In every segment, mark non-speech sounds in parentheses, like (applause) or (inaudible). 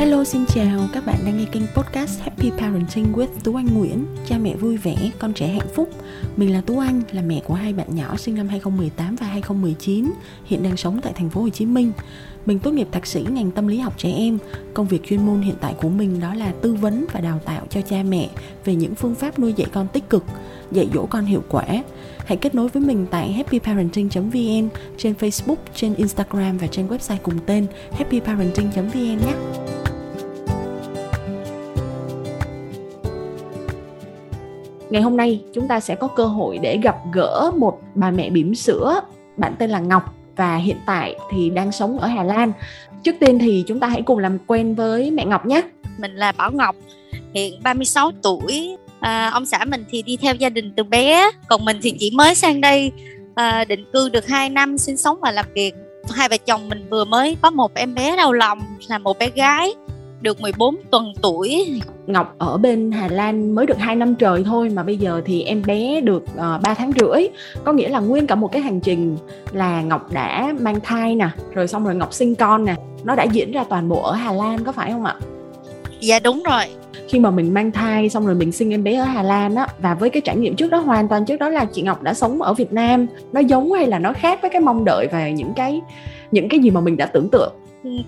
Hello xin chào, các bạn đang nghe kênh podcast Happy Parenting with Tú Anh Nguyễn. Cha mẹ vui vẻ, con trẻ hạnh phúc. Mình là Tú Anh, là mẹ của hai bạn nhỏ sinh năm 2018 và 2019 Hiện đang sống tại thành phố Hồ Chí Minh. Mình tốt nghiệp thạc sĩ ngành tâm lý học trẻ em. Công việc chuyên môn hiện tại của mình đó là tư vấn và đào tạo cho cha mẹ Về những phương pháp nuôi dạy con tích cực, dạy dỗ con hiệu quả. Hãy kết nối với mình tại happyparenting.vn trên Facebook, trên Instagram và trên website cùng tên happyparenting.vn nhé. Ngày hôm nay chúng ta sẽ có cơ hội để gặp gỡ một bà mẹ bỉm sữa, bạn tên là Ngọc và hiện tại thì đang sống ở Hà Lan. Trước tiên thì chúng ta hãy cùng làm quen với mẹ Ngọc nhé. Mình là Bảo Ngọc, hiện 36 tuổi. À, ông xã mình thì đi theo gia đình từ bé, còn mình thì chỉ mới sang đây à, định cư được 2 năm sinh sống và làm việc. Hai vợ chồng mình vừa mới có một em bé đầu lòng là một bé gái được 14 tuần tuổi. Ngọc ở bên Hà Lan mới được 2 năm trời thôi mà bây giờ thì em bé được uh, ờ, 3 tháng rưỡi. Có nghĩa là nguyên cả một cái hành trình là Ngọc đã mang thai nè rồi xong rồi Ngọc sinh con nè. Nó đã diễn ra toàn bộ ở Hà Lan có phải không ạ? Dạ đúng rồi. Khi mà mình mang thai xong rồi mình sinh em bé ở Hà Lan á và với cái trải nghiệm trước đó hoàn toàn trước đó là chị Ngọc đã sống ở Việt Nam. Nó giống hay là nó khác với cái mong đợi và những cái những cái gì mà mình đã tưởng tượng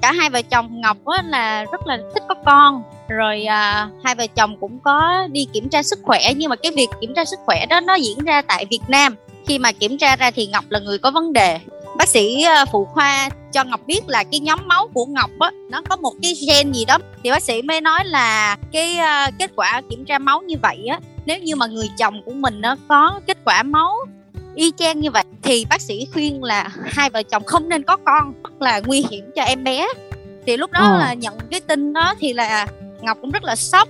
cả hai vợ chồng Ngọc á, là rất là thích có con. Rồi à, hai vợ chồng cũng có đi kiểm tra sức khỏe nhưng mà cái việc kiểm tra sức khỏe đó nó diễn ra tại Việt Nam. Khi mà kiểm tra ra thì Ngọc là người có vấn đề. Bác sĩ à, phụ khoa cho Ngọc biết là cái nhóm máu của Ngọc á nó có một cái gen gì đó. Thì bác sĩ mới nói là cái uh, kết quả kiểm tra máu như vậy á nếu như mà người chồng của mình nó có kết quả máu y chang như vậy thì bác sĩ khuyên là hai vợ chồng không nên có con rất là nguy hiểm cho em bé. Thì lúc đó ờ. là nhận cái tin đó thì là ngọc cũng rất là sốc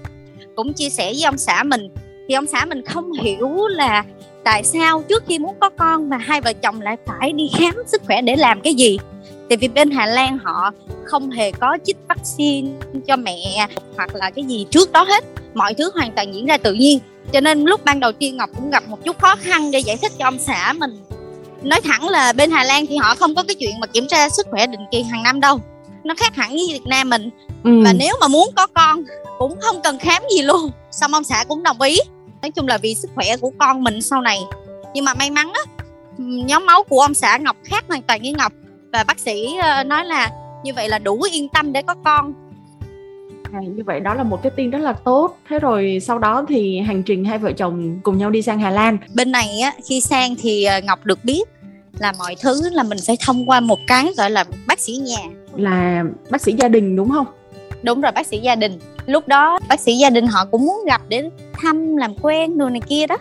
cũng chia sẻ với ông xã mình. Thì ông xã mình không hiểu là tại sao trước khi muốn có con mà hai vợ chồng lại phải đi khám sức khỏe để làm cái gì tại vì bên Hà Lan họ không hề có chích vaccine cho mẹ hoặc là cái gì trước đó hết. Mọi thứ hoàn toàn diễn ra tự nhiên. Cho nên lúc ban đầu tiên ngọc cũng gặp một chút khó khăn để giải thích cho ông xã mình. Nói thẳng là bên hà lan thì họ không có cái chuyện mà kiểm tra sức khỏe định kỳ hàng năm đâu. Nó khác hẳn với việt nam mình. Ừ. và nếu mà muốn có con cũng không cần khám gì luôn. Xong ông xã cũng đồng ý. Nói chung là vì sức khỏe của con mình sau này. Nhưng mà may mắn á nhóm máu của ông xã ngọc khác hoàn toàn với ngọc và bác sĩ ờ, nói là như vậy là đủ yên tâm để có con À, như vậy đó là một cái tin rất là tốt. Thế rồi sau đó thì hành trình hai vợ chồng cùng nhau đi sang Hà Lan. Bên này á khi sang thì ờ, Ngọc được biết là mọi thứ là mình phải thông qua một cái gọi là bác sĩ nhà. Là bác sĩ gia đình đúng không? Đúng rồi bác sĩ gia đình. Lúc đó bác sĩ gia đình họ cũng muốn gặp để thăm làm quen đồ này kia đó.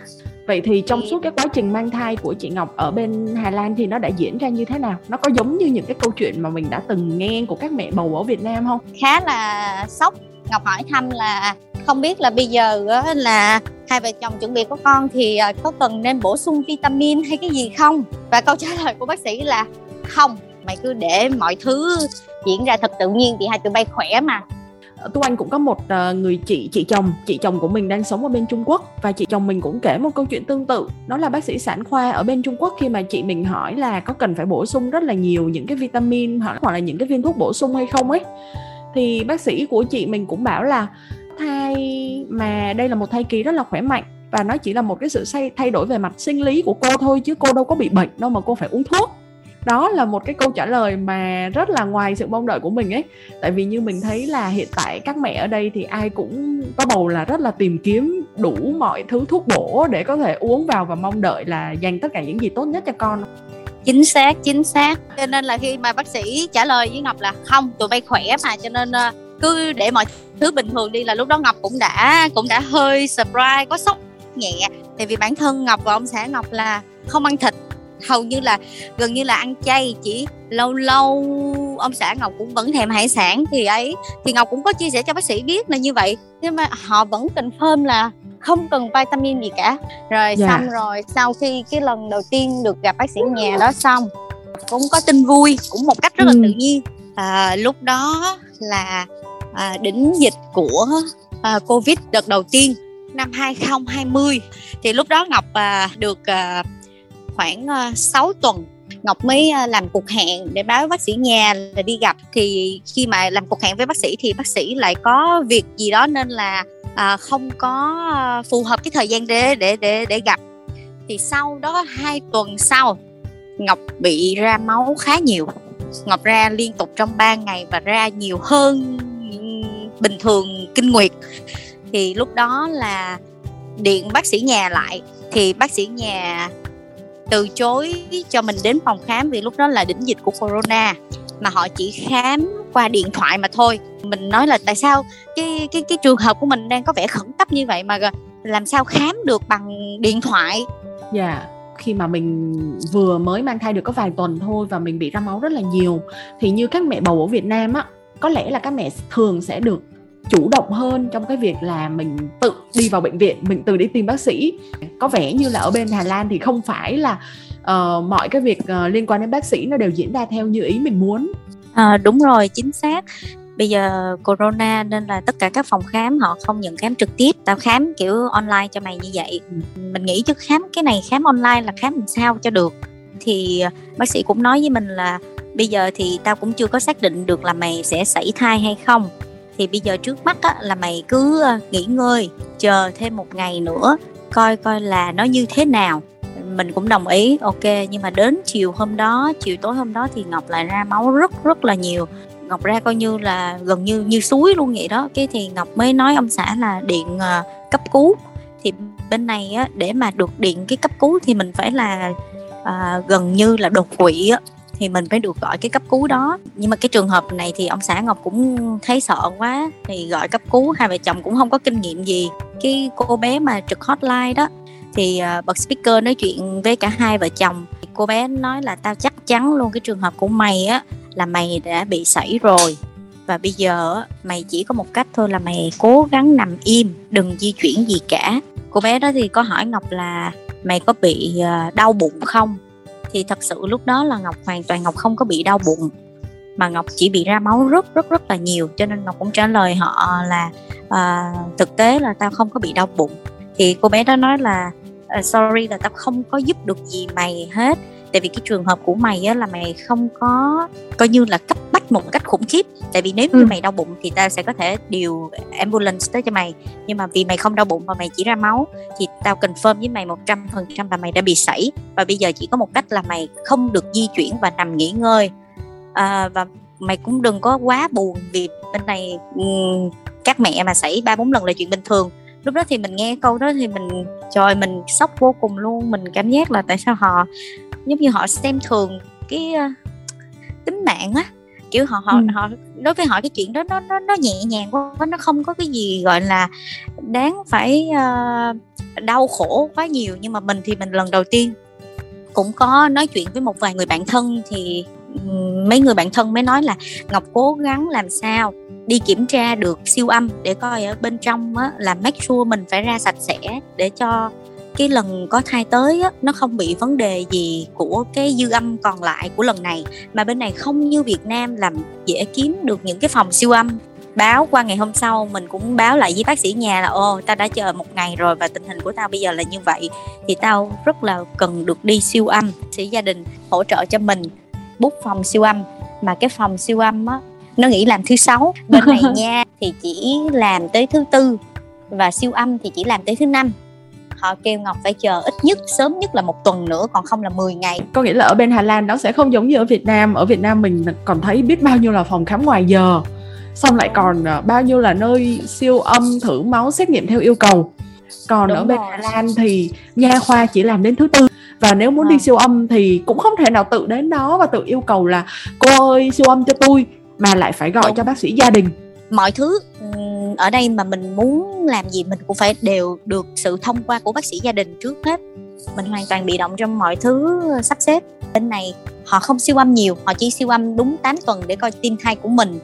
Vậy thì trong suốt cái quá trình mang thai của chị Ngọc ở bên Hà Lan thì nó đã diễn ra như thế nào? Nó có giống như những cái câu chuyện mà mình đã từng nghe của các mẹ bầu ở Việt Nam không? Khá là sốc. Ngọc hỏi thăm là không biết là bây giờ là hai vợ chồng chuẩn bị có con thì à, có cần nên bổ sung vitamin hay cái gì không? Và câu trả lời của bác sĩ là không, mày cứ để mọi thứ diễn ra thật tự nhiên thì hai tụi bay khỏe mà Tu Anh cũng có một ờ, người chị chị chồng. Chị chồng của mình đang sống ở bên Trung Quốc và chị chồng mình cũng kể một câu chuyện tương tự. Đó là bác sĩ sản khoa ở bên Trung Quốc khi mà chị mình hỏi là có cần phải bổ sung rất là nhiều những cái vitamin hoặc là những cái viên thuốc bổ sung hay không ấy. Thì bác sĩ của chị mình cũng bảo là thai mà đây là một thai kỳ rất là khỏe mạnh và nó chỉ là một cái sự thay đổi về mặt sinh lý của cô thôi chứ cô đâu có bị bệnh đâu mà cô phải uống thuốc đó là một cái câu trả lời mà rất là ngoài sự mong đợi của mình ấy. Tại vì như mình thấy là hiện tại các mẹ ở đây thì ai cũng có bầu là rất là tìm kiếm đủ mọi thứ thuốc bổ để có thể uống vào và mong đợi là dành tất cả những gì tốt nhất cho con. Chính xác chính xác. Cho nên là khi mà bác sĩ trả lời với ngọc là không tụi bay khỏe mà cho nên ờ, cứ để mọi thứ bình thường đi là lúc đó ngọc cũng đã cũng đã hơi surprise có sốc nhẹ. Tại vì bản thân ngọc và ông xã ngọc là không ăn thịt hầu như là gần như là ăn chay chỉ lâu lâu ông xã ngọc cũng vẫn thèm hải sản thì ấy thì ngọc cũng có chia sẻ cho bác sĩ biết là như vậy nhưng mà họ vẫn confirm là không cần vitamin gì cả rồi. Dạ. xong rồi sau khi cái lần đầu tiên được gặp bác sĩ nhà đó xong cũng có tin vui cũng một cách rất là ừ. tự nhiên à, lúc đó là à, đỉnh dịch của à, covid đợt đầu tiên năm 2020 thì lúc đó Ngọc à, được à, khoảng ờ, uh, 6 tuần. Ngọc mới ờ, làm cuộc hẹn để báo với bác sĩ nhà là đi gặp. Thì khi mà làm cuộc hẹn với bác sĩ thì bác sĩ lại có việc gì đó nên là à, không có phù hợp cái thời gian để để để để gặp. Thì sau đó hai tuần sau ngọc bị ra máu khá nhiều. Ngọc ra liên tục trong 3 ngày và ra nhiều hơn bình thường kinh nguyệt. Thì lúc đó là điện bác sĩ nhà lại. Thì bác sĩ nhà từ chối cho mình đến phòng khám vì lúc đó là đỉnh dịch của corona, mà họ chỉ khám qua điện thoại mà thôi. Mình nói là tại sao cái cái cái trường hợp của mình đang có vẻ khẩn cấp như vậy mà làm sao khám được bằng điện thoại? Dạ yeah khi mà mình vừa mới mang thai được có vài tuần thôi và mình bị ra máu rất là nhiều, thì như các mẹ bầu ở Việt Nam á, có lẽ là các mẹ thường sẽ được chủ động hơn trong cái việc là mình tự đi vào bệnh viện mình tự đi tìm bác sĩ. Có vẻ như là ở bên Hà Lan thì không phải là uh, mọi cái việc uh, liên quan đến bác sĩ nó đều diễn ra theo như ý mình muốn. À, đúng rồi chính xác. Bây giờ corona nên là tất cả các phòng khám họ không nhận khám trực tiếp tao khám kiểu online cho mày như vậy. Ừ. mình nghĩ chứ khám cái này khám online là khám làm sao cho được. Thì bác sĩ cũng nói với mình là bây giờ thì tao cũng chưa có xác định được là mày sẽ sảy thai hay không thì bây giờ trước mắt á, là mày cứ ờ, nghỉ ngơi chờ thêm một ngày nữa coi coi là nó như thế nào. Mình cũng đồng ý ok nhưng mà đến chiều hôm đó chiều tối hôm đó thì ngọc lại ra máu rất rất là nhiều. Ngọc ra coi như là gần như như suối luôn vậy đó. Cái thì ngọc mới nói ông xã là điện uh, cấp cứu. Thì bên này á để mà được điện cái cấp cứu thì mình phải là uh, gần như là đột quỵ á thì mình phải được gọi cái cấp cứu đó. Nhưng mà cái trường hợp này thì ông xã ngọc cũng thấy sợ quá, thì gọi cấp cứu. Hai vợ chồng cũng không có kinh nghiệm gì. Cái cô bé mà trực hotline đó, thì ờ, bật speaker nói chuyện với cả hai vợ chồng. Cô bé nói là tao chắc chắn luôn, cái trường hợp của mày á, là mày đã bị sảy rồi. Và bây giờ mày chỉ có một cách thôi là mày cố gắng nằm im, đừng di chuyển gì cả. Cô bé đó thì có hỏi ngọc là mày có bị ờ, đau bụng không? Thì thật sự lúc đó là ngọc hoàn toàn ngọc không có bị đau bụng. Mà ngọc chỉ bị ra máu rất rất rất là nhiều cho nên ngọc cũng trả lời họ là uh, thực tế là tao không có bị đau bụng. Thì cô bé đó nói là uh, sorry là tao không có giúp được gì mày hết tại vì cái trường hợp của mày á là mày không có coi như là cấp bách một cách khủng khiếp. Tại vì nếu như ừ. mày đau bụng thì tao sẽ có thể điều ambulance tới cho mày. Nhưng mà vì mày không đau bụng và mày chỉ ra máu thì tao confirm với mày một trăm phần trăm là mày đã bị sảy. Và bây giờ chỉ có một cách là mày không được di chuyển và nằm nghỉ ngơi. À, và mày cũng đừng có quá buồn vì bên này các mẹ mà sảy ba bốn lần là chuyện bình thường. Lúc đó thì mình nghe câu đó thì mình trời mình sốc vô cùng luôn. Mình cảm giác là tại sao họ giống như họ xem thường cái uh, tính mạng á kiểu họ họ ừ. họ đối với họ cái chuyện đó nó nó nó nhẹ nhàng quá nó không có cái gì gọi là đáng phải uh, đau khổ quá nhiều nhưng mà mình thì mình lần đầu tiên cũng có nói chuyện với một vài người bạn thân thì mấy người bạn thân mới nói là ngọc cố gắng làm sao đi kiểm tra được siêu âm để coi ở bên trong á, là make sure mình phải ra sạch sẽ để cho cái lần có thai tới á, nó không bị vấn đề gì của cái dư âm còn lại của lần này. Mà bên này không như Việt Nam làm dễ kiếm được những cái phòng siêu âm. Báo qua ngày hôm sau mình cũng báo lại với bác sĩ nhà là ô tao đã chờ một ngày rồi và tình hình của tao bây giờ là như vậy thì tao rất là cần được đi siêu âm. Sĩ gia đình hỗ trợ cho mình bút phòng siêu âm. Mà cái phòng siêu âm á nó nghĩ làm thứ sáu. Bên này (laughs) nha thì chỉ làm tới thứ tư. Và siêu âm thì chỉ làm tới thứ năm họ kêu ngọc phải chờ ít nhất sớm nhất là một tuần nữa còn không là 10 ngày có nghĩa là ở bên hà lan nó sẽ không giống như ở việt nam ở việt nam mình còn thấy biết bao nhiêu là phòng khám ngoài giờ xong lại còn ờ, bao nhiêu là nơi siêu âm thử máu xét nghiệm theo yêu cầu còn Đúng ở bên rồi. Hà Lan thì nha khoa chỉ làm đến thứ tư và nếu muốn à. đi siêu âm thì cũng không thể nào tự đến đó và tự yêu cầu là cô ơi siêu âm cho tôi mà lại phải gọi Đúng. cho bác sĩ gia đình mọi thứ ở đây mà mình muốn làm gì mình cũng phải đều được sự thông qua của bác sĩ gia đình trước hết. Mình hoàn toàn bị động trong mọi thứ sắp xếp. Bên này họ không siêu âm nhiều họ chỉ siêu âm đúng 8 tuần để coi tim thai của mình.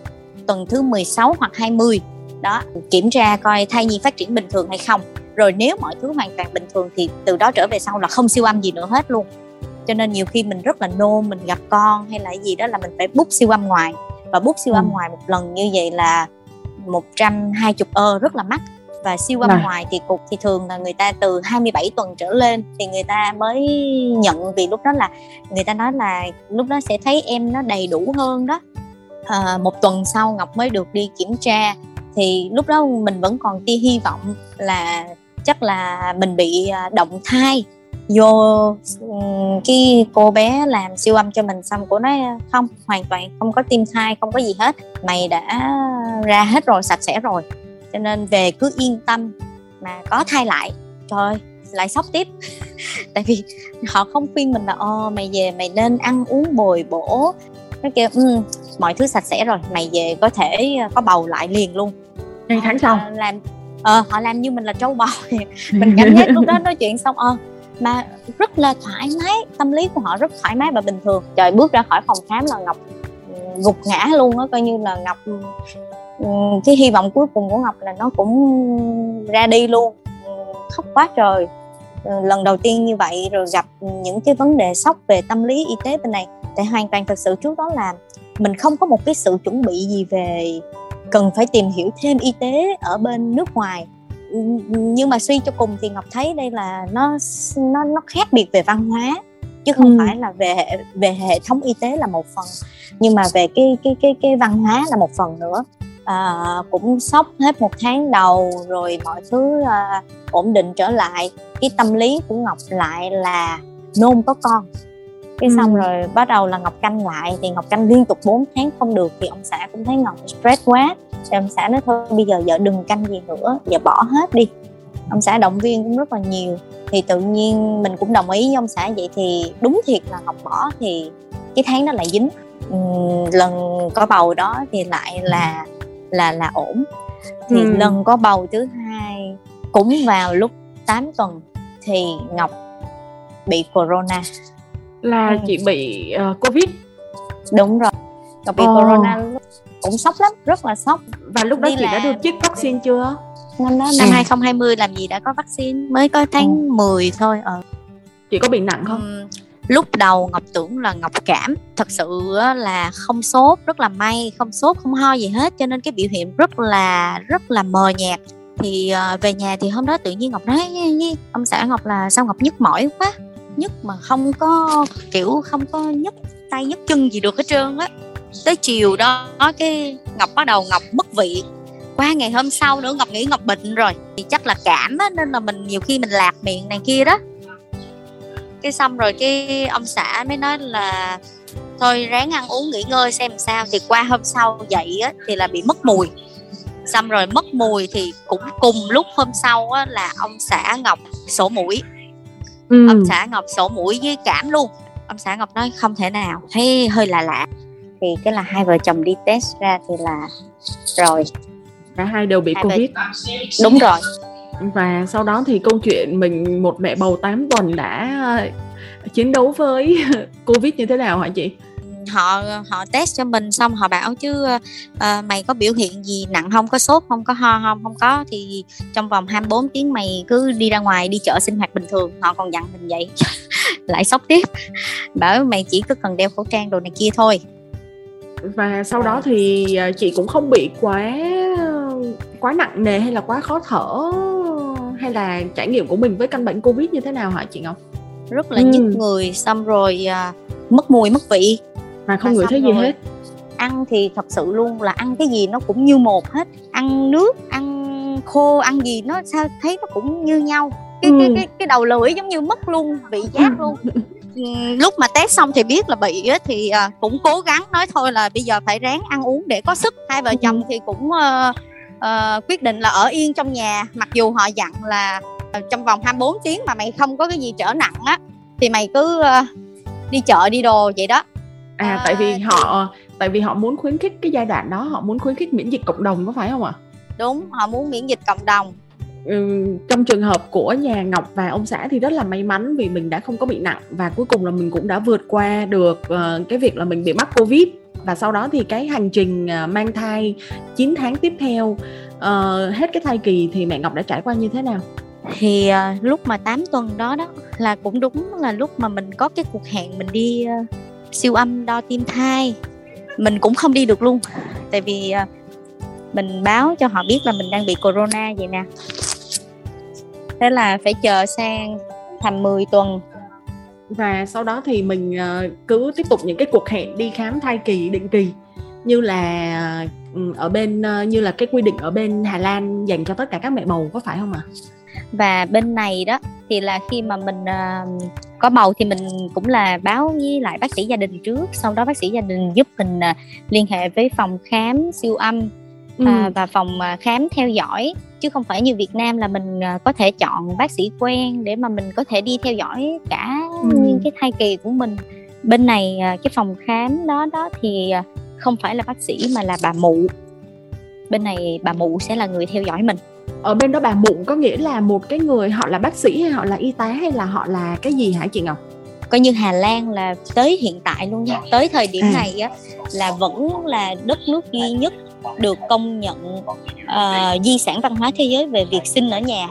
Tuần thứ 16 hoặc 20 đó kiểm tra coi thai nhi phát triển bình thường hay không. Rồi nếu mọi thứ hoàn toàn bình thường thì từ đó trở về sau là không siêu âm gì nữa hết luôn. Cho nên nhiều khi mình rất là nôn mình gặp con hay là gì đó là mình phải bút siêu âm ngoài. Và bút siêu âm ừ. ngoài một lần như vậy là 120 ơ rất là mắc. Và siêu âm à. ngoài thì cục thì thường là người ta từ 27 tuần trở lên thì người ta mới nhận vì lúc đó là người ta nói là lúc đó sẽ thấy em nó đầy đủ hơn đó. À, một tuần sau ngọc mới được đi kiểm tra thì lúc đó mình vẫn còn tia hy vọng là chắc là mình bị à, động thai vô cái cô bé làm siêu âm cho mình xong cô nói không hoàn toàn không có tim thai không có gì hết. Mày đã ra hết rồi sạch sẽ rồi. Cho nên về cứ yên tâm mà có thai lại. Trời lại sốc tiếp. (laughs) Tại vì họ không khuyên mình là ồ mày về mày nên ăn uống bồi bổ. Nó kêu um, mọi thứ sạch sẽ rồi mày về có thể ờ, có bầu lại liền luôn. Ngay tháng sau làm ờ họ làm như mình là trâu bò. (laughs) Mình (laughs) cảm giác lúc đó nói chuyện xong ờ mà rất là thoải mái, tâm lý của họ rất thoải mái và bình thường. Trời, bước ra khỏi phòng khám là ngọc ừ, gục ngã luôn á, coi như là ngọc ừ, cái hy vọng cuối cùng của ngọc là nó cũng ra đi luôn. Ừ, khóc quá trời. Lần đầu tiên như vậy rồi gặp những cái vấn đề sốc về tâm lý, y tế bên này, tại hoàn toàn thật sự trước đó là mình không có một cái sự chuẩn bị gì về cần phải tìm hiểu thêm y tế ở bên nước ngoài nhưng mà suy cho cùng thì ngọc thấy đây là nó nó nó khác biệt về văn hóa chứ không ừ. phải là về về hệ thống y tế là một phần. Nhưng mà về cái cái cái cái văn hóa là một phần nữa. À, cũng sốc hết một tháng đầu rồi mọi thứ à, ổn định trở lại. Cái tâm lý của ngọc lại là nôn có con cái ừ. xong rồi bắt đầu là ngọc canh lại thì ngọc canh liên tục 4 tháng không được thì ông xã cũng thấy ngọc stress quá. Thì ông xã nói thôi bây giờ vợ đừng canh gì nữa giờ bỏ hết đi. Ông xã động viên cũng rất là nhiều. Thì tự nhiên mình cũng đồng ý với ông xã vậy thì đúng thiệt là ngọc bỏ thì cái tháng đó lại dính. Lần có bầu đó thì lại là là là ổn. Thì ừ. lần có bầu thứ hai cũng vào lúc 8 tuần thì ngọc bị corona là ừ. chị bị uh, covid. Đúng rồi. Ngọc bị oh. corona cũng sốc lắm rất là sốc. Và lúc đó Đi chị là... đã được chích vaccine chưa? Năm đó năm à. 2020 làm gì đã có vaccine mới có tháng ừ. 10 thôi ờ. Chị có bị nặng không? Ừ, lúc đầu ngọc tưởng là ngọc cảm. Thật sự là không sốt rất là may không sốt không ho gì hết cho nên cái biểu hiện rất là rất là mờ nhạt. Thì về nhà thì hôm đó tự nhiên ngọc nói với ông xã ngọc là sao ngọc nhức mỏi quá nhất mà không có kiểu không có nhấc tay nhấc chân gì được hết trơn á. Tới chiều đó cái ngọc bắt đầu ngọc mất vị. Qua ngày hôm sau nữa ngọc nghĩ ngọc bệnh rồi thì chắc là cảm á nên là mình nhiều khi mình lạc miệng này kia đó. Cái xong rồi cái ông xã mới nói là thôi ráng ăn uống nghỉ ngơi xem sao. Thì qua hôm sau dậy á, thì là bị mất mùi. Xong rồi mất mùi thì cũng cùng lúc hôm sau á, là ông xã ngọc sổ mũi ừ. ông xã ngọc sổ mũi với cảm luôn. Ông xã ngọc nói không thể nào thấy hơi lạ lạ. Thì cái là hai vợ chồng đi test ra thì là rồi. Cả hai đều bị hai covid. Vợ... đúng rồi. Và sau đó thì câu chuyện mình một mẹ bầu 8 tuần đã ờ, chiến đấu với (laughs) covid như thế nào hả chị họ họ test cho mình xong họ bảo chứ uh, mày có biểu hiện gì nặng không có sốt không có ho không không có thì trong vòng 24 tiếng mày cứ đi ra ngoài đi chợ sinh hoạt bình thường. Họ còn dặn mình vậy (laughs) lại sốc tiếp. Bảo mày chỉ có cần đeo khẩu trang đồ này kia thôi. Và sau đó thì ờ, chị cũng không bị quá quá nặng nề hay là quá khó thở hay là trải nghiệm của mình với căn bệnh covid như thế nào hả chị ngọc? Rất là ừ. nhức người xong rồi à, mất mùi mất vị mà không ngửi thấy gì hết. Ăn thì thật sự luôn là ăn cái gì nó cũng như một hết. Ăn nước ăn khô ăn gì nó sao thấy nó cũng như nhau. Cái ừ. cái, cái cái đầu lưỡi giống như mất luôn vị giác luôn. (laughs) Ừ, lúc mà test xong thì biết là bị thì à, cũng cố gắng nói thôi là bây giờ phải ráng ăn uống để có sức. Hai vợ chồng thì cũng uh, uh, quyết định là ở yên trong nhà. Mặc dù họ dặn là uh, trong vòng 24 tiếng mà mày không có cái gì trở nặng á thì mày cứ uh, đi chợ đi đồ vậy đó à uh, tại vì họ tại vì họ muốn khuyến khích cái giai đoạn đó họ muốn khuyến khích miễn dịch cộng đồng có phải không ạ? Đúng họ muốn miễn dịch cộng đồng. Ừ, trong trường hợp của nhà Ngọc và ông xã thì rất là may mắn vì mình đã không có bị nặng và cuối cùng là mình cũng đã vượt qua được uh, cái việc là mình bị mắc covid. Và sau đó thì cái hành trình uh, mang thai 9 tháng tiếp theo uh, hết cái thai kỳ thì mẹ Ngọc đã trải qua như thế nào? Thì uh, lúc mà 8 tuần đó đó là cũng đúng là lúc mà mình có cái cuộc hẹn mình đi uh, siêu âm đo tim thai mình cũng không đi được luôn, tại vì à, mình báo cho họ biết là mình đang bị corona vậy nè thế là phải chờ sang thành 10 tuần và sau đó thì mình à, cứ tiếp tục những cái cuộc hẹn đi khám thai kỳ, định kỳ như là à, ừ, ở bên như là cái quy định ở bên Hà Lan dành cho tất cả các mẹ bầu, có phải không ạ? À? Và bên này đó thì là khi mà mình uh, có bầu thì mình cũng là báo với lại bác sĩ gia đình trước, sau đó bác sĩ gia đình giúp mình uh, liên hệ với phòng khám siêu âm ừ. uh, và phòng uh, khám theo dõi chứ không phải như Việt Nam là mình uh, có thể chọn bác sĩ quen để mà mình có thể đi theo dõi cả ừ. những cái thai kỳ của mình bên này cái phòng khám đó đó thì không phải là bác sĩ mà là bà mụ bên này bà mụ sẽ là người theo dõi mình ở bên đó bà mụ có nghĩa là một cái người họ là bác sĩ hay họ là y tá hay là họ là cái gì hả chị Ngọc? Coi như Hà Lan là tới hiện tại luôn nha, tới thời điểm à. này á là vẫn là đất nước duy nhất được công nhận uh, di sản văn hóa thế giới về việc sinh ở nhà.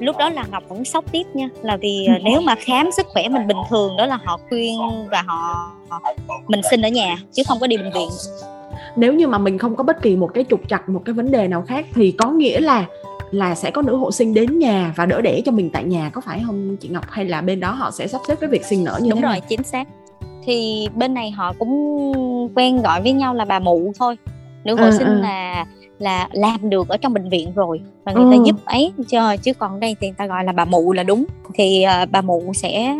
Lúc đó là ngọc vẫn sốc tiếp nha. Là vì uh, nếu mà khám sức khỏe mình bình thường đó là họ khuyên và họ mình sinh ở nhà chứ không có đi bệnh viện. Nếu như mà mình không có bất kỳ một cái trục trặc một cái vấn đề nào khác thì có nghĩa là là sẽ có nữ hộ sinh đến nhà và đỡ đẻ cho mình tại nhà có phải không chị Ngọc hay là bên đó họ sẽ sắp xếp cái việc sinh nở như đúng thế rồi này? chính xác thì bên này họ cũng quen gọi với nhau là bà mụ thôi nữ hộ à, sinh à. là là làm được ở trong bệnh viện rồi và người ừ. ta giúp ấy cho chứ còn đây thì người ta gọi là bà mụ là đúng thì uh, bà mụ sẽ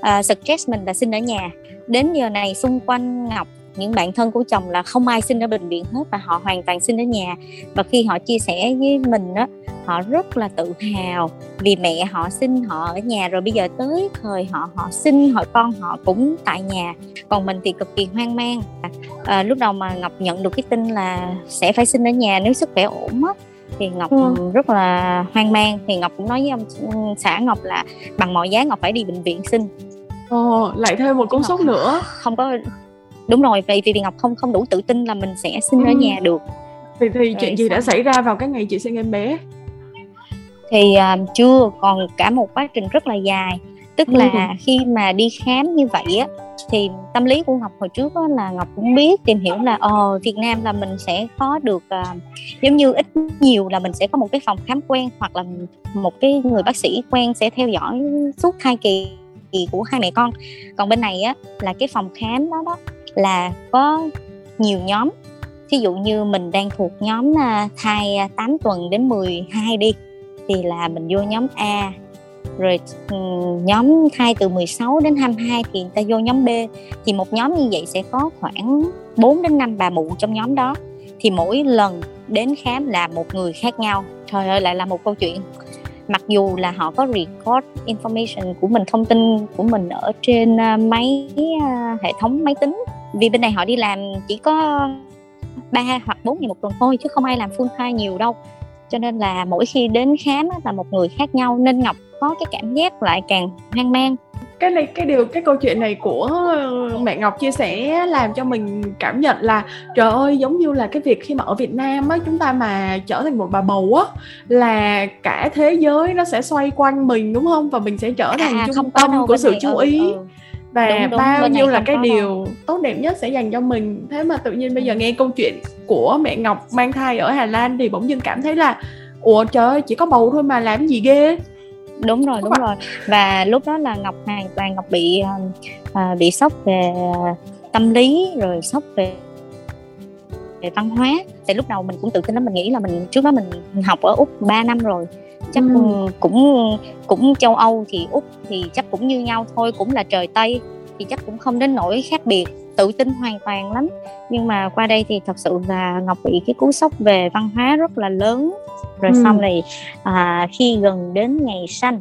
uh, suggest mình là sinh ở nhà đến giờ này xung quanh ngọc những bạn thân của chồng là không ai sinh ở bệnh viện hết và họ hoàn toàn sinh ở nhà. Và khi họ chia sẻ với mình đó họ rất là tự hào vì mẹ họ sinh họ ở nhà rồi bây giờ tới thời họ họ sinh họ con họ cũng tại nhà. Còn mình thì cực kỳ hoang mang. À, lúc đầu mà ngọc nhận được cái tin là sẽ phải sinh ở nhà nếu sức khỏe ổn á thì ngọc ừ. rất là hoang mang. Thì ngọc cũng nói với ông xã ngọc là bằng mọi giá ngọc phải đi bệnh viện sinh Ồ, lại thêm một cú sốc nữa. Không có đúng rồi vì vì ngọc không không đủ tự tin là mình sẽ sinh ừ. ở nhà được thì thì chuyện gì đã xảy ra vào cái ngày chị sinh em bé thì uh, chưa còn cả một quá trình rất là dài tức là ừ. khi mà đi khám như vậy á thì tâm lý của ngọc hồi trước á, là ngọc cũng biết tìm hiểu là ờ việt nam là mình sẽ có được uh, giống như ít nhiều là mình sẽ có một cái phòng khám quen hoặc là một cái người bác sĩ quen sẽ theo dõi suốt hai kỳ của hai mẹ con còn bên này á là cái phòng khám đó đó là có nhiều nhóm. Ví dụ như mình đang thuộc nhóm à, thai à, 8 tuần đến 12 đi, thì là mình vô nhóm A. Rồi ừ, nhóm thai từ 16 đến 22 thì người ta vô nhóm B. Thì một nhóm như vậy sẽ có khoảng 4 đến 5 bà mụ trong nhóm đó. Thì mỗi lần đến khám là một người khác nhau. Trời ơi, lại là một câu chuyện. Mặc dù là họ có record information của mình, thông tin của mình ở trên à, máy hệ thống máy tính vì bên này họ đi làm chỉ có ba hoặc bốn ngày một tuần thôi chứ không ai làm full time nhiều đâu. Cho nên là mỗi khi đến khám là một người khác nhau nên ngọc có cái cảm giác lại càng hoang mang. Cái này cái điều cái câu chuyện này của mẹ Ngọc chia sẻ làm cho mình cảm nhận là trời ơi giống như là cái việc khi mà ở Việt Nam á chúng ta mà trở thành một bà bầu á là cả thế giới nó sẽ xoay quanh mình đúng không? Và mình sẽ trở thành à, trung tâm của sự chú ừ, ý. ừ, ừ và đúng, đúng, bao nhiêu là cái điều đâu. tốt đẹp nhất sẽ dành cho mình. Thế mà tự nhiên bây giờ nghe câu chuyện của mẹ Ngọc mang thai ở Hà Lan thì bỗng dưng cảm thấy là ủa trời ơi chỉ có bầu thôi mà làm gì ghê? Đúng rồi đúng rồi. Và lúc đó là ngọc hoàn toàn ngọc bị à, bị sốc về tâm lý rồi sốc về về văn hóa. Thì lúc đầu mình cũng tự tin lắm mình nghĩ là mình trước đó mình học ở úc 3 năm rồi chắc ừ. cũng cũng châu âu thì úc thì chắc cũng như nhau thôi cũng là trời tây thì chắc cũng không đến nỗi khác biệt tự tin hoàn toàn lắm nhưng mà qua đây thì thật sự là ngọc bị cái cú sốc về văn hóa rất là lớn rồi ừ. xong rồi à, khi gần đến ngày sanh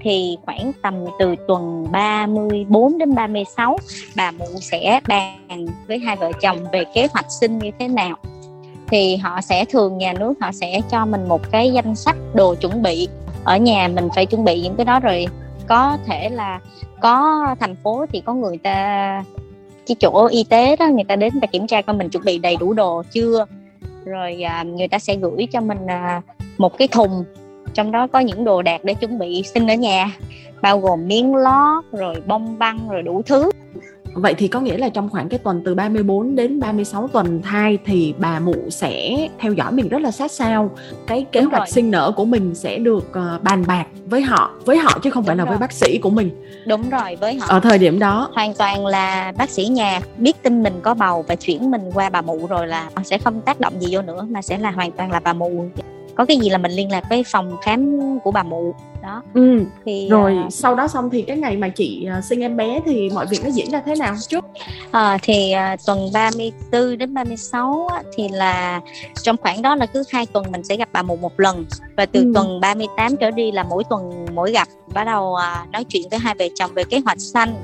thì khoảng tầm từ tuần 34 đến 36 bà mụ sẽ bàn với hai vợ chồng về kế hoạch sinh như thế nào thì họ sẽ thường nhà nước họ sẽ cho mình một cái danh sách đồ chuẩn bị. Ở nhà mình phải chuẩn bị những cái đó rồi. Có thể là có thành phố thì có người ta cái chỗ y tế đó người ta đến ta kiểm tra coi mình chuẩn bị đầy đủ đồ chưa. Rồi à, người ta sẽ gửi cho mình à, một cái thùng. Trong đó có những đồ đạc để chuẩn bị sinh ở nhà bao gồm miếng lót rồi bông băng rồi đủ thứ vậy thì có nghĩa là trong khoảng cái tuần từ 34 đến 36 tuần thai thì bà mụ sẽ theo dõi mình rất là sát sao. Cái kế Đúng hoạch rồi. sinh nở của mình sẽ được uh, bàn bạc với họ với họ chứ không Đúng phải là rồi. với bác sĩ của mình. Đúng rồi với họ. Ở thời điểm đó. Hoàn toàn là bác sĩ nhà biết tin mình có bầu và chuyển mình qua bà mụ rồi là sẽ không tác động gì vô nữa mà sẽ là hoàn toàn là bà mụ có cái gì là mình liên lạc với phòng khám của bà mụ. Đó. Ừ. thì rồi uh, sau đó xong thì cái ngày mà chị uh, sinh em bé thì mọi việc nó diễn ra thế nào trước? Uh, thì uh, tuần 34 đến 36 á, thì là trong khoảng đó là cứ hai tuần mình sẽ gặp bà mụ một lần. Và từ ừ. tuần 38 trở đi là mỗi tuần mỗi gặp bắt đầu uh, nói chuyện với hai vợ chồng về kế hoạch sanh.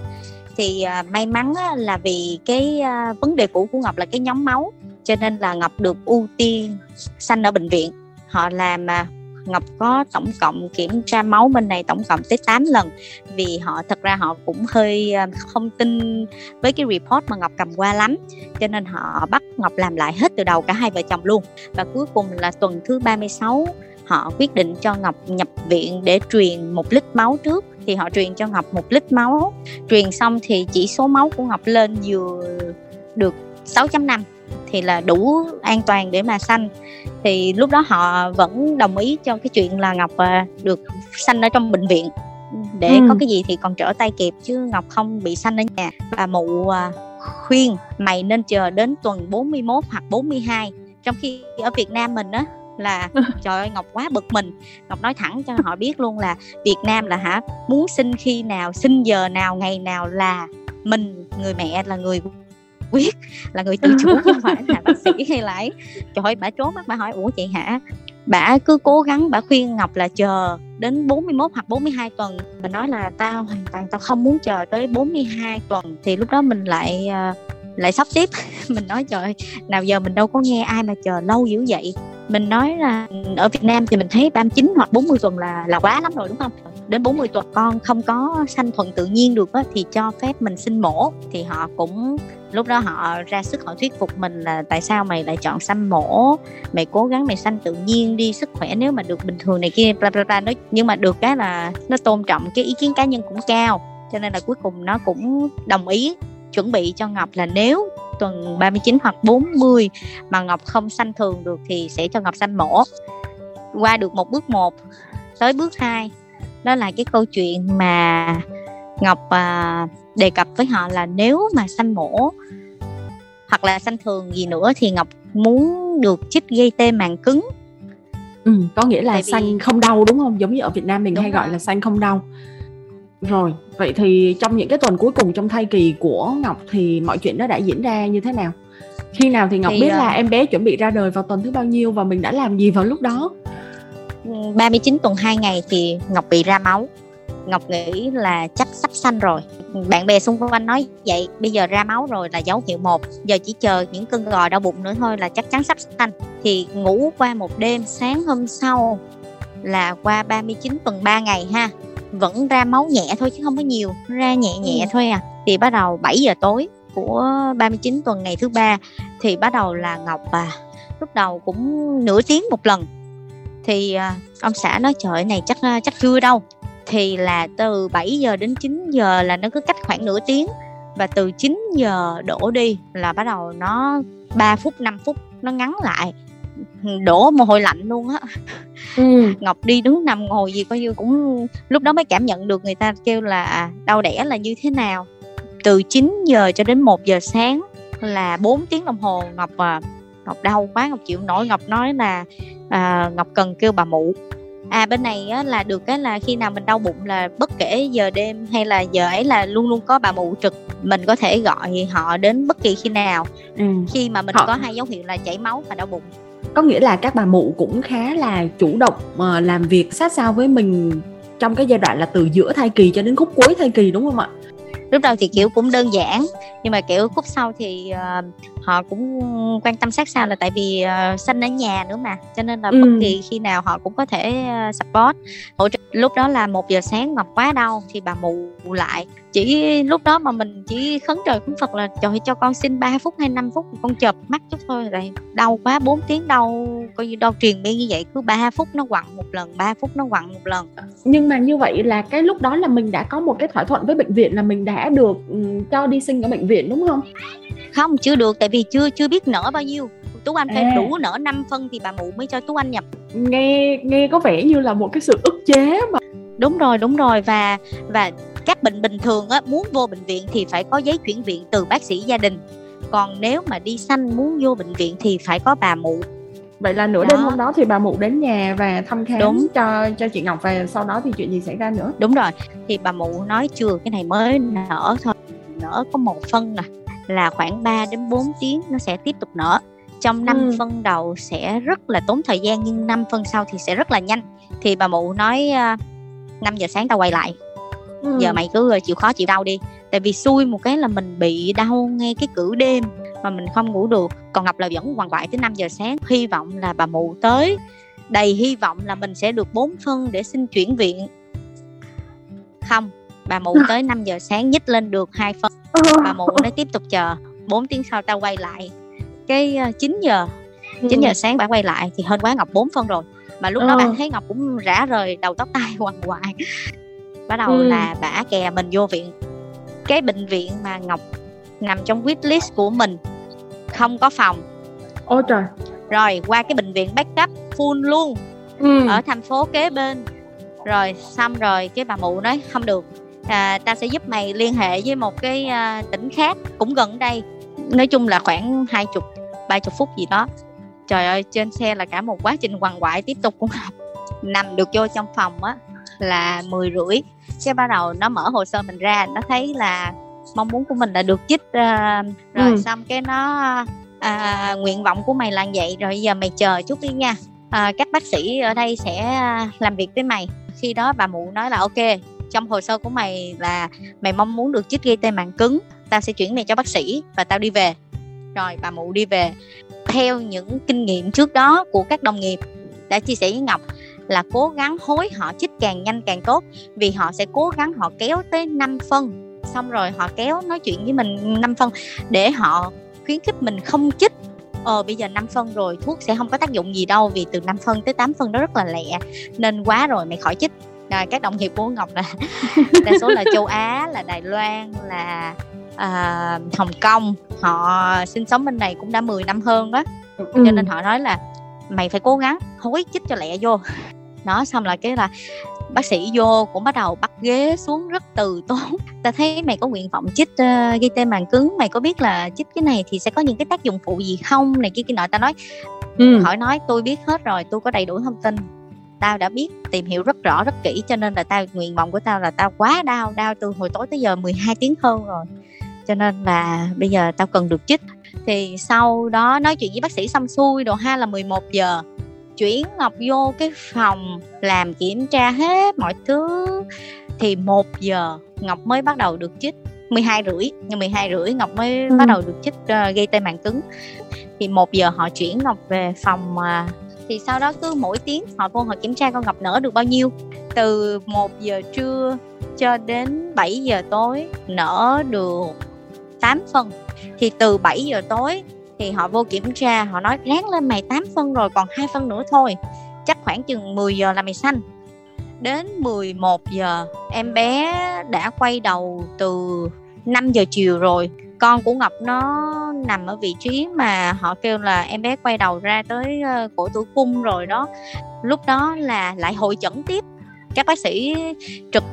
Thì uh, may mắn á, là vì cái uh, vấn đề cũ của Ngọc là cái nhóm máu cho nên là Ngọc được ưu tiên sanh ở bệnh viện họ làm mà Ngọc có tổng cộng kiểm tra máu bên này tổng cộng tới 8 lần. Vì họ, thật ra họ cũng hơi à, không tin với cái report mà Ngọc cầm qua lắm. Cho nên họ bắt Ngọc làm lại hết từ đầu cả hai vợ chồng luôn. Và cuối cùng là tuần thứ 36 họ quyết định cho Ngọc nhập viện để truyền một lít máu trước. Thì họ truyền cho Ngọc một lít máu. Truyền xong thì chỉ số máu của Ngọc lên vừa được 6.5 thì là đủ an toàn để mà sanh. Thì lúc đó họ vẫn đồng ý cho cái chuyện là ngọc à, được sanh ở trong bệnh viện. Để ừ. có cái gì thì còn trở tay kịp chứ ngọc không bị sanh ở nhà. Bà mụ à, khuyên mày nên chờ đến tuần 41 hoặc 42 trong khi ở Việt Nam mình á là (laughs) trời ơi Ngọc quá bực mình. Ngọc nói thẳng cho họ biết luôn là Việt Nam là hả muốn sinh khi nào sinh giờ nào ngày nào là mình người mẹ là người quyết là người tự chủ chứ không phải là bác sĩ hay là ấy. Trời ơi bà trốn mắt bà hỏi ủa chị hả? Bà cứ cố gắng bà khuyên ngọc là chờ đến 41 hoặc 42 tuần. Mình nói là tao hoàn toàn tao không muốn chờ tới 42 tuần. Thì lúc đó mình lại uh, lại sắp xếp. (laughs) Mình nói trời nào giờ mình đâu có nghe ai mà chờ lâu dữ vậy? Mình nói là ở Việt Nam thì mình thấy 39 hoặc 40 tuần là là quá lắm rồi đúng không? Đến 40 tuần con không có sanh thuận tự nhiên được á, thì cho phép mình sinh mổ. Thì họ cũng lúc đó họ ra sức họ thuyết phục mình là tại sao mày lại chọn xăm mổ? Mày cố gắng mày xanh tự nhiên đi sức khỏe nếu mà được bình thường này kia bla bla bla. Nói nhưng mà được cái là nó tôn trọng cái ý kiến cá nhân cũng cao. Cho nên là cuối cùng nó cũng đồng ý chuẩn bị cho Ngọc là nếu tuần 39 hoặc 40 mà Ngọc không sanh thường được thì sẽ cho Ngọc sanh mổ. Qua được một bước một tới bước hai đó là cái câu chuyện mà Ngọc à, đề cập với họ là nếu mà sanh mổ hoặc là sanh thường gì nữa thì Ngọc muốn được chích gây tê màng cứng. Ừ, có nghĩa là vì... sanh không đau đúng không? Giống như ở Việt Nam mình đúng hay rồi. gọi là sanh không đau. Rồi vậy thì trong những cái tuần cuối cùng trong thai kỳ của Ngọc thì mọi chuyện đó đã diễn ra như thế nào? Khi nào thì Ngọc thì, biết là uh... em bé chuẩn bị ra đời vào tuần thứ bao nhiêu và mình đã làm gì vào lúc đó? 39 tuần 2 ngày thì Ngọc bị ra máu. Ngọc nghĩ là chắc sắp sanh rồi bạn bè xung quanh nói vậy bây giờ ra máu rồi là dấu hiệu một giờ chỉ chờ những cơn gò đau bụng nữa thôi là chắc chắn sắp sanh. Thì ngủ qua một đêm sáng hôm sau là qua 39 tuần 3 ngày ha vẫn ra máu nhẹ thôi chứ không có nhiều ra nhẹ nhẹ ừ. thôi à. Thì bắt đầu 7 giờ tối của 39 tuần ngày thứ ba thì bắt đầu là Ngọc à lúc đầu cũng nửa tiếng một lần. Thì à, ông xã nói trời này chắc à, chắc chưa đâu thì là từ 7 giờ đến 9 giờ là nó cứ cách khoảng nửa tiếng. Và từ 9 giờ đổ đi là bắt đầu nó 3 phút 5 phút nó ngắn lại. Đổ mồ hôi lạnh luôn á. Ừ. (laughs) ngọc đi đứng nằm ngồi gì coi như cũng lúc đó mới cảm nhận được người ta kêu là à, đau đẻ là như thế nào. Từ 9 giờ cho đến 1 giờ sáng là 4 tiếng đồng hồ ngọc à, ngọc đau quá ngọc chịu nổi. Ngọc nói là à, ngọc cần kêu bà mụ à bên này á, là được cái là khi nào mình đau bụng là bất kể giờ đêm hay là giờ ấy là luôn luôn có bà mụ trực mình có thể gọi họ đến bất kỳ khi nào. Ừ. khi mà mình họ... có hai dấu hiệu là chảy máu và đau bụng. Có nghĩa là các bà mụ cũng khá là chủ động uh, làm việc sát sao với mình trong cái giai đoạn là từ giữa thai kỳ cho đến khúc cuối thai kỳ đúng không ạ? Lúc đầu thì kiểu cũng đơn giản nhưng mà kiểu khúc sau thì uh, họ cũng quan tâm sát sao là tại vì uh, sinh ở nhà nữa mà. Cho nên là ừ. bất kỳ khi nào họ cũng có thể uh, support. Hỗ trợ lúc đó là một giờ sáng ngọc quá đau thì bà mụ lại. Chỉ lúc đó mà mình chỉ khấn trời khấn phật là trời cho con xin 3 phút hay 5 phút con chợp mắt chút thôi. Rồi đau quá 4 tiếng đau coi như đau truyền miên như vậy. Cứ 3 phút nó quặn một lần 3 phút nó quặn một lần. Nhưng mà như vậy là cái lúc đó là mình đã có một cái thỏa thuận với bệnh viện là mình đã được cho đi sinh ở bệnh viện đúng không? Không chưa được. Tại vì chưa chưa biết nở bao nhiêu. Tú anh phải à. đủ nở 5 phân thì bà mụ mới cho tú anh nhập. Nghe nghe có vẻ như là một cái sự ức chế mà. Đúng rồi đúng rồi. Và và các bệnh bình thường á muốn vô bệnh viện thì phải có giấy chuyển viện từ bác sĩ gia đình. Còn nếu mà đi xanh muốn vô bệnh viện thì phải có bà mụ. Vậy là nửa đó. đêm hôm đó thì bà mụ đến nhà và thăm khám đúng. cho cho chị ngọc và sau đó thì chuyện gì xảy ra nữa? Đúng rồi. Thì bà mụ nói chưa cái này mới nở thôi. Nở có một phân nè là khoảng 3 đến 4 tiếng nó sẽ tiếp tục nở. Trong năm ừ. phân đầu sẽ rất là tốn thời gian nhưng năm phân sau thì sẽ rất là nhanh. Thì bà mụ nói uh, 5 giờ sáng tao quay lại. Ừ. giờ mày cứ chịu khó chịu đau đi. Tại vì xui một cái là mình bị đau ngay cái cử đêm mà mình không ngủ được. Còn ngọc là vẫn hoàng quại tới 5 giờ sáng. Hy vọng là bà mụ tới. Đầy hy vọng là mình sẽ được 4 phân để xin chuyển viện. Không bà mụ (laughs) tới 5 giờ sáng nhích lên được hai phân bà mụ nó tiếp tục chờ. 4 tiếng sau tao quay lại. Cái 9 ờ, giờ 9 giờ ừ. sáng bà quay lại thì hơn quá ngọc 4 phân rồi. Mà lúc đó bạn thấy ngọc cũng rã rời đầu tóc tai quằn quại bắt đầu ừ. là bả kè mình vô viện. Cái bệnh viện mà ngọc nằm trong list của mình không có phòng. Ôi trời. Rồi qua cái bệnh viện backup full luôn. Ừ. ở thành phố kế bên. Rồi xong rồi cái bà mụ nói không được à, ta sẽ giúp mày liên hệ với một cái à, tỉnh khác cũng gần đây. Nói chung là khoảng hai chục ba chục phút gì đó. Trời ơi trên xe là cả một quá trình quằn quại tiếp tục cũng học. Nằm được vô trong phòng á là mười rưỡi. Cái bắt đầu nó mở hồ sơ mình ra nó thấy là mong muốn của mình là được chích uh, rồi ừ. xong cái nó à, nguyện vọng của mày là vậy. Rồi giờ mày chờ chút đi nha. À, các bác sĩ ở đây sẽ làm việc với mày. Khi đó bà mụ nói là ok trong hồ sơ của mày là mày mong muốn được chích gây tê màng cứng, tao sẽ chuyển mày cho bác sĩ và tao đi về. Rồi, bà mụ đi về. Theo những kinh nghiệm trước đó của các đồng nghiệp, đã chia sẻ với ngọc là cố gắng hối họ chích càng nhanh càng tốt, vì họ sẽ cố gắng họ kéo tới 5 phân. Xong rồi họ kéo nói chuyện với mình 5 phân để họ khuyến khích mình không chích. Ờ bây giờ 5 phân rồi, thuốc sẽ không có tác dụng gì đâu, vì từ 5 phân tới 8 phân đó rất là lẹ. Nên quá rồi, mày khỏi chích à, các đồng nghiệp của ngọc là (laughs) đa số là châu á là đài loan là à, hồng kông. Họ sinh sống bên này cũng đã 10 năm hơn đó. Ừ. cho nên họ nói là mày phải cố gắng hối chích cho lẹ vô. Nó xong là cái là bác sĩ vô cũng bắt đầu bắt ghế xuống rất từ tốn. Ta thấy mày có nguyện vọng chích uh, gây tê màng cứng mày có biết là chích cái này thì sẽ có những cái tác dụng phụ gì không? Này kia kia nọ. Ta nói ừ. hỏi nói tôi biết hết rồi tôi có đầy đủ thông tin tao đã biết tìm hiểu rất rõ rất kỹ cho nên là tao nguyện vọng của tao là tao quá đau đau từ hồi tối tới giờ 12 tiếng hơn rồi. Cho nên là bây giờ tao cần được chích. Thì sau đó nói chuyện với bác sĩ xong xuôi đồ ha là 11 giờ chuyển Ngọc vô cái phòng làm kiểm tra hết mọi thứ. Thì một giờ Ngọc mới bắt đầu được chích 12 rưỡi nhưng 12 rưỡi Ngọc mới ừ. bắt đầu được chích uh, gây tê màng cứng. Thì một giờ họ chuyển Ngọc về phòng uh, thì sau đó cứ mỗi tiếng họ vô họ kiểm tra con Ngọc nở được bao nhiêu. Từ 1 giờ trưa cho đến 7 giờ tối nở được 8 phân. Thì từ 7 giờ tối thì họ vô kiểm tra, họ nói ráng lên mày 8 phân rồi còn hai phân nữa thôi. Chắc khoảng chừng 10 giờ là mày xanh đến 11 giờ, em bé đã quay đầu từ 5 giờ chiều rồi con của Ngọc nó nằm ở vị trí mà họ kêu là em bé quay đầu ra tới ờ, cổ tử cung rồi đó. Lúc đó là lại hội chẩn tiếp. Các bác sĩ trực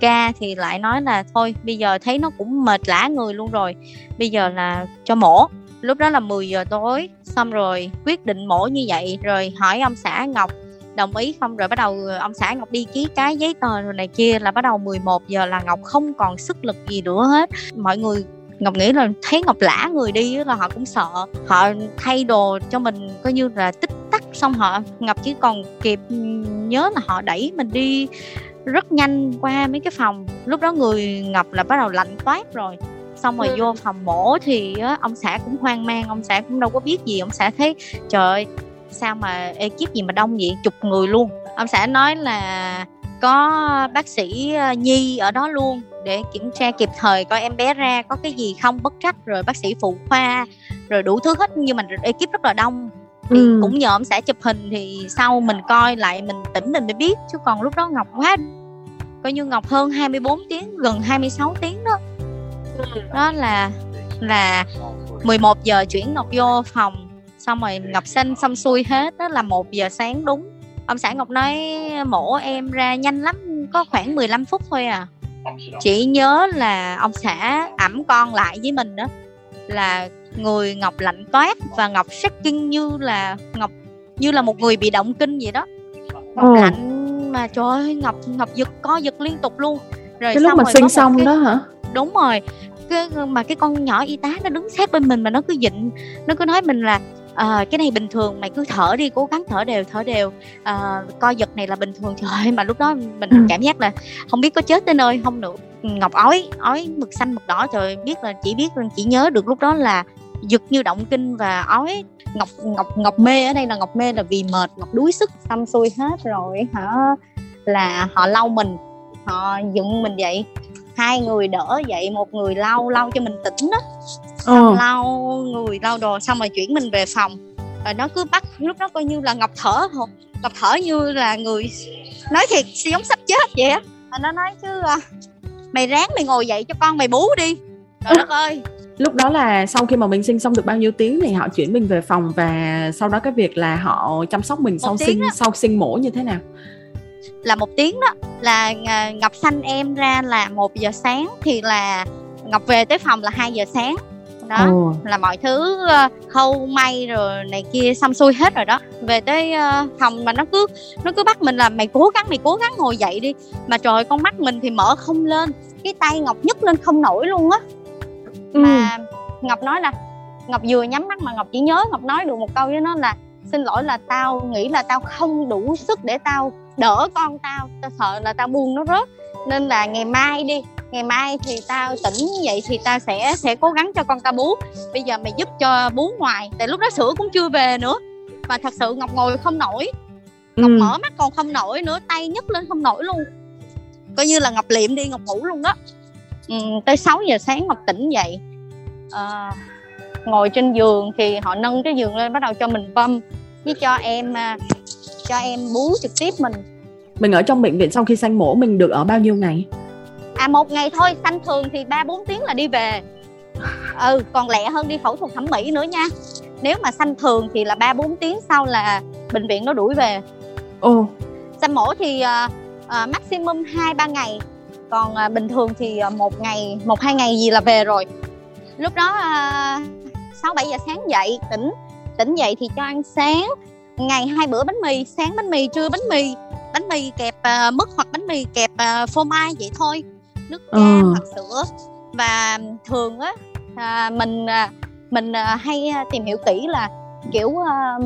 ca thì lại nói là thôi, bây giờ thấy nó cũng mệt lã người luôn rồi, bây giờ là cho mổ. Lúc đó là 10 giờ tối, xong rồi quyết định mổ như vậy, rồi hỏi ông xã Ngọc, đồng ý không? Rồi bắt đầu ờ, ông xã Ngọc đi ký cái giấy tờ rồi này kia là bắt đầu 11 giờ là Ngọc không còn sức lực gì nữa hết. Mọi người Ngọc nghĩ là thấy Ngọc lã người đi là họ cũng sợ. Họ thay đồ cho mình coi như là tích tắc xong họ Ngọc chỉ còn kịp nhớ là họ đẩy mình đi rất nhanh qua mấy cái phòng. Lúc đó người Ngọc là bắt đầu lạnh toát rồi. Xong rồi ừ. vô phòng mổ thì ông xã cũng hoang mang ông xã cũng đâu có biết gì. Ông xã thấy trời ơi sao mà ekip gì mà đông vậy? Chục người luôn. Ông xã nói là có bác sĩ ờ, nhi ở đó luôn để kiểm tra kịp thời coi em bé ra có cái gì không bất trắc rồi bác sĩ phụ khoa rồi đủ thứ hết. Nhưng mà ekip rất là đông thì ừ. cũng nhờ ông xã chụp hình thì sau mình coi lại mình tỉnh mình mới biết. Chứ còn lúc đó ngọc quá coi như ngọc hơn 24 tiếng gần 26 tiếng đó. Đó là là 11 giờ chuyển ngọc vô phòng xong rồi ngọc sinh xong xuôi hết. Đó là một giờ sáng đúng ông xã ngọc nói mổ em ra nhanh lắm có khoảng 15 phút thôi à. Chỉ nhớ là ông xã ẩm con lại với mình đó là người ngọc lạnh toát và ngọc kinh như là ngọc như là một người bị động kinh vậy đó. Ngọc ừ. lạnh mà trời ơi ngọc ngọc giật co giật liên tục luôn. Rồi cái lúc mà sinh xong cái... đó hả? Đúng rồi. Cái mà cái con nhỏ y tá nó đứng sát bên mình mà nó cứ dịnh nó cứ nói mình là à, cái này bình thường mày cứ thở đi cố gắng thở đều thở đều. À, co giật này là bình thường trời ơi (laughs) mà lúc đó mình ừ. cảm giác là không biết có chết tới nơi không nữa ngọc ói ói mực xanh mực đỏ trời biết là chỉ biết chỉ nhớ được lúc đó là giật như động kinh và ói. Ngọc ngọc ngọc mê ở đây là ngọc mê là vì mệt ngọc đuối sức xong xuôi hết rồi hả? Là họ lau mình họ dựng mình dậy hai người đỡ dậy một người lau lau cho mình tỉnh đó. Xong ừ. lau người lau đồ xong rồi chuyển mình về phòng. Rồi nó cứ bắt lúc đó coi như là ngọc thở ngọc thở như là người nói thiệt giống sắp chết vậy á. Nó nói chứ à, mày ráng mày ngồi dậy cho con mày bú đi. Trời đất ơi. Lúc đó là sau khi mà mình sinh xong được bao nhiêu tiếng thì họ chuyển mình về phòng và sau đó cái việc là họ chăm sóc mình sau sinh đó. sau sinh mổ như thế nào? Là một tiếng đó là à, ngọc sanh em ra là một giờ sáng thì là ngọc về tới phòng là 2 giờ sáng đó Ồ. là mọi thứ uh, khâu may rồi này kia xong xuôi hết rồi đó về tới uh, phòng mà nó cứ nó cứ bắt mình là mày cố gắng mày cố gắng ngồi dậy đi mà trời con mắt mình thì mở không lên cái tay ngọc nhấc lên không nổi luôn á ừ. mà ngọc nói là ngọc vừa nhắm mắt mà ngọc chỉ nhớ ngọc nói được một câu với nó là xin lỗi là tao nghĩ là tao không đủ sức để tao đỡ con tao tao sợ là tao buông nó rớt. Nên là ngày mai đi ngày mai thì tao tỉnh vậy thì tao sẽ sẽ cố gắng cho con tao bú. Bây giờ mày giúp cho bú ngoài tại lúc đó sữa cũng chưa về nữa. Mà thật sự ngọc ngồi không nổi. Ngọc ừ. mở mắt còn không nổi nữa tay nhấc lên không nổi luôn. Coi như là ngọc liệm đi ngọc ngủ luôn đó. Ừ, tới 6 giờ sáng ngọc tỉnh dậy. À, ngồi trên giường thì họ nâng cái giường lên bắt đầu cho mình bơm với cho em à, cho em bú trực tiếp mình. Mình ở trong bệnh viện sau khi sanh mổ mình được ở bao nhiêu ngày? À một ngày thôi sanh thường thì ba bốn tiếng là đi về. Ừ còn lẹ hơn đi phẫu thuật thẩm mỹ nữa nha. Nếu mà sanh thường thì là ba bốn tiếng sau là bệnh viện nó đuổi về. Ồ. Sanh mổ thì uh, uh, maximum hai ba ngày. Còn uh, bình thường thì uh, một ngày một hai ngày gì là về rồi. Lúc đó sáu uh, bảy giờ sáng dậy tỉnh. Tỉnh dậy thì cho ăn sáng ngày hai bữa bánh mì sáng bánh mì trưa bánh mì bánh mì kẹp uh, mứt hoặc bánh mì kẹp uh, phô mai vậy thôi nước cam ừ. hoặc sữa và thường á à, mình à, mình à, hay tìm hiểu kỹ là kiểu à,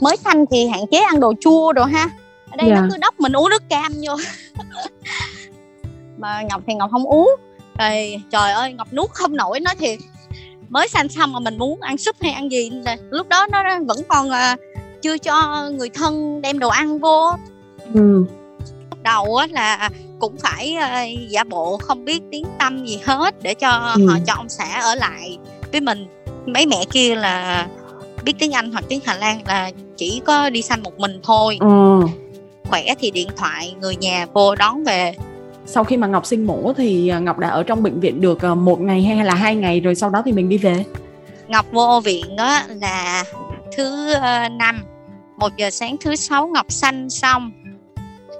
mới sanh thì hạn chế ăn đồ chua đồ ha ở đây yeah. nó dạ. cứ đốc mình uống nước cam vô (laughs) mà ngọc thì ngọc không uống rồi trời ơi ngọc nuốt không nổi nói thiệt mới sanh xong mà mình muốn ăn súp hay ăn gì lúc đó nó vẫn còn uh, chưa cho người thân đem đồ ăn vô ừ. đầu á là cũng phải uh, giả bộ không biết tiếng tâm gì hết để cho ừ. họ cho ông xã ở lại với mình mấy mẹ kia là biết tiếng Anh hoặc tiếng Hà Lan là chỉ có đi sanh một mình thôi ừ. khỏe thì điện thoại người nhà vô đón về sau khi mà Ngọc sinh mổ thì à, Ngọc đã ở trong bệnh viện được một ngày hay là hai ngày rồi sau đó thì mình đi về Ngọc vô viện đó là thứ năm một giờ sáng thứ sáu Ngọc sanh xong.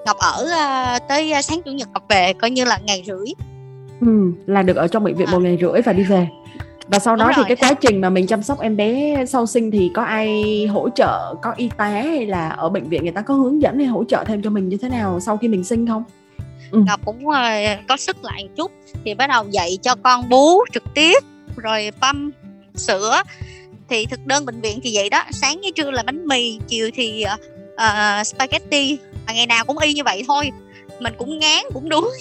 Ngọc ở uh, tới uh, sáng chủ nhật Ngọc về coi như là ngày rưỡi. Ừ, là được ở trong bệnh viện à. một ngày rưỡi và đi về. Và sau Đúng đó rồi, thì cái quá trình mà mình chăm sóc em bé sau sinh thì có ai hỗ trợ có y tá hay là ở bệnh viện người ta có hướng dẫn hay hỗ trợ thêm cho mình như thế nào sau khi mình sinh không? Ừ. Ngọc cũng uh, có sức lại một chút. Thì bắt đầu dạy cho con bú trực tiếp rồi păm sữa thì thực đơn bệnh viện thì vậy đó. Sáng với trưa là bánh mì chiều thì uh, spaghetti. Mà ngày nào cũng y như vậy thôi. Mình cũng ngán cũng đuối.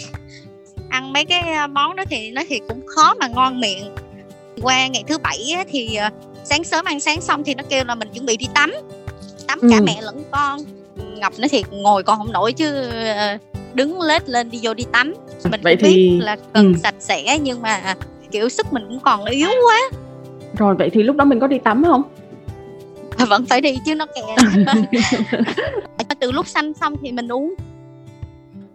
(laughs) Ăn mấy cái ờ, món đó thì nó thì cũng khó mà ngon miệng. Qua ngày thứ bảy á, thì ờ, sáng sớm ăn sáng xong thì nó kêu là mình chuẩn bị đi tắm. Tắm cả ừ. mẹ lẫn con. Ngọc nó thì ngồi con không nổi chứ đứng lết lên đi vô đi tắm. Mình vậy cũng thì... biết là cần ừ. sạch sẽ nhưng mà kiểu sức mình cũng còn yếu quá rồi vậy thì lúc đó mình có đi tắm không (laughs) vẫn phải đi chứ nó kè (laughs) từ lúc sanh xong thì mình uống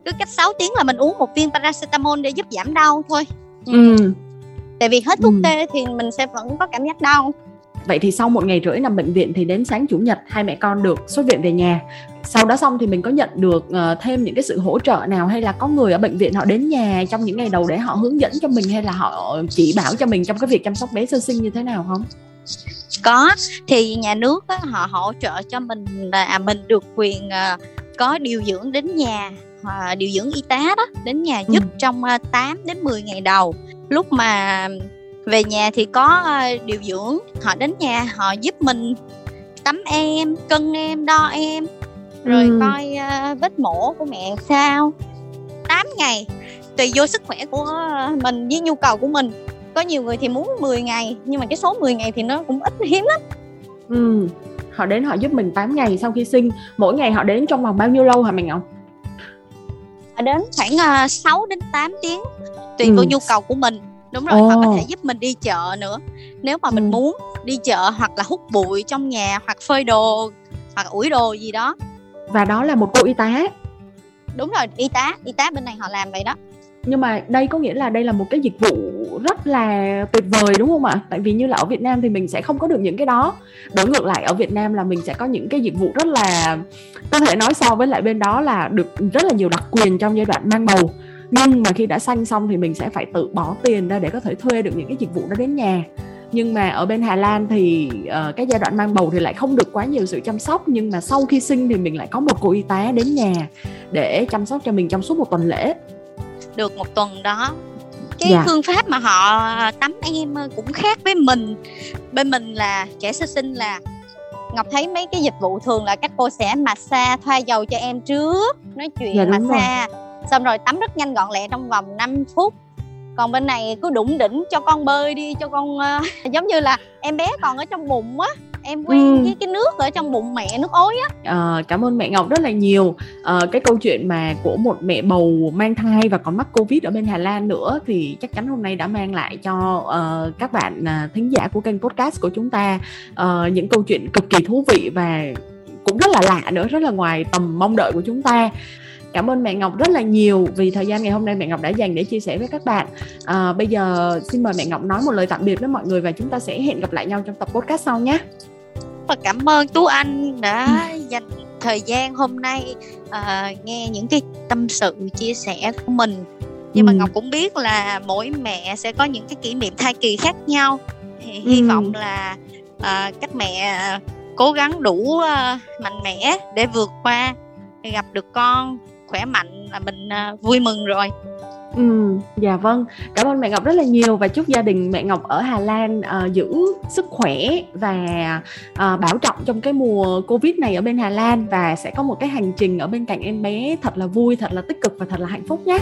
cứ cách 6 tiếng là mình uống một viên paracetamol để giúp giảm đau thôi ừ. ừ. tại vì hết thuốc ừ. tê thì mình sẽ vẫn có cảm giác đau vậy thì sau một ngày rưỡi nằm bệnh viện thì đến sáng chủ nhật hai mẹ con được xuất viện về nhà. Sau đó xong thì mình có nhận được uh, thêm những cái sự hỗ trợ nào hay là có người ở bệnh viện họ đến nhà trong những ngày đầu để họ hướng dẫn cho mình hay là họ chỉ bảo cho mình trong cái việc chăm sóc bé sơ sinh như thế nào không? Có thì nhà nước á, họ hỗ trợ cho mình là à, mình được quyền uh, có điều dưỡng đến nhà uh, điều dưỡng y tá đó đến nhà giúp ừ. trong uh, 8 đến 10 ngày đầu. Lúc mà về nhà thì có uh, điều dưỡng họ đến nhà họ giúp mình tắm em cân em đo em rồi ừ. coi uh, vết mổ của mẹ sao. 8 ngày tùy vô sức khỏe của mình với nhu cầu của mình. Có nhiều người thì muốn 10 ngày nhưng mà cái số 10 ngày thì nó cũng ít hiếm lắm. Ừ họ đến họ giúp mình 8 ngày sau khi sinh. Mỗi ngày họ đến trong vòng bao nhiêu lâu hả mình Ngọc? Họ đến khoảng uh, ờ, 6 đến 8 tiếng tùy ừ. vào nhu cầu của mình đúng rồi oh. họ có thể giúp mình đi chợ nữa. Nếu mà mình ừ. muốn đi chợ hoặc là hút bụi trong nhà hoặc phơi đồ hoặc ủi đồ gì đó. Và đó là một cô y tá. Đúng rồi y tá y tá bên này họ làm vậy đó. Nhưng mà đây có nghĩa là đây là một cái dịch vụ rất là tuyệt vời đúng không ạ? Tại vì như là ở Việt Nam thì mình sẽ không có được những cái đó. Đối ngược lại ở Việt Nam là mình sẽ có những cái dịch vụ rất là có thể nói so với lại bên đó là được rất là nhiều đặc quyền trong giai đoạn mang bầu nhưng mà khi đã sanh xong thì mình sẽ phải tự bỏ tiền ra để có thể thuê được những cái dịch vụ đó đến nhà. Nhưng mà ở bên Hà Lan thì uh, cái giai đoạn mang bầu thì lại không được quá nhiều sự chăm sóc nhưng mà sau khi sinh thì mình lại có một cô y tá đến nhà để chăm sóc cho mình trong suốt một tuần lễ. Được một tuần đó. Cái dạ. phương pháp mà họ tắm em cũng khác với mình. Bên mình là trẻ sơ sinh là ngọc thấy mấy cái dịch vụ thường là các cô sẽ massage thoa dầu cho em trước nói chuyện dạ, massage. rồi. Xong rồi tắm rất nhanh gọn lẹ trong vòng 5 phút. Còn bên này cứ đụng đỉnh cho con bơi đi cho con uh, (laughs) giống như là em bé còn ở trong bụng á em quen ừ. với cái nước ở trong bụng mẹ nước ối á. À, cảm ơn mẹ ngọc rất là nhiều. À, cái câu chuyện mà của một mẹ bầu mang thai và còn mắc covid ở bên hà lan nữa thì chắc chắn hôm nay đã mang lại cho uh, các bạn uh, thính giả của kênh podcast của chúng ta uh, những câu chuyện cực kỳ thú vị và cũng rất là lạ nữa rất là ngoài tầm mong đợi của chúng ta cảm ơn mẹ ngọc rất là nhiều vì thời gian ngày hôm nay mẹ ngọc đã dành để chia sẻ với các bạn. À, bây giờ xin mời mẹ ngọc nói một lời tạm biệt với mọi người và chúng ta sẽ hẹn gặp lại nhau trong tập podcast sau nhé. Và cảm ơn tú anh đã dành thời gian hôm nay uh, nghe những cái tâm sự chia sẻ của mình. Nhưng ừ. mà ngọc cũng biết là mỗi mẹ sẽ có những cái kỷ niệm thai kỳ khác nhau. Thì ừ. hy vọng là uh, các mẹ cố gắng đủ uh, mạnh mẽ để vượt qua gặp được con khỏe mạnh là mình à, vui mừng rồi Ừ, dạ vâng. Cảm ơn mẹ Ngọc rất là nhiều và chúc gia đình mẹ Ngọc ở Hà Lan uh, giữ sức khỏe và uh, bảo trọng trong cái mùa Covid này ở bên Hà Lan và sẽ có một cái hành trình ở bên cạnh em bé thật là vui, thật là tích cực và thật là hạnh phúc nhé.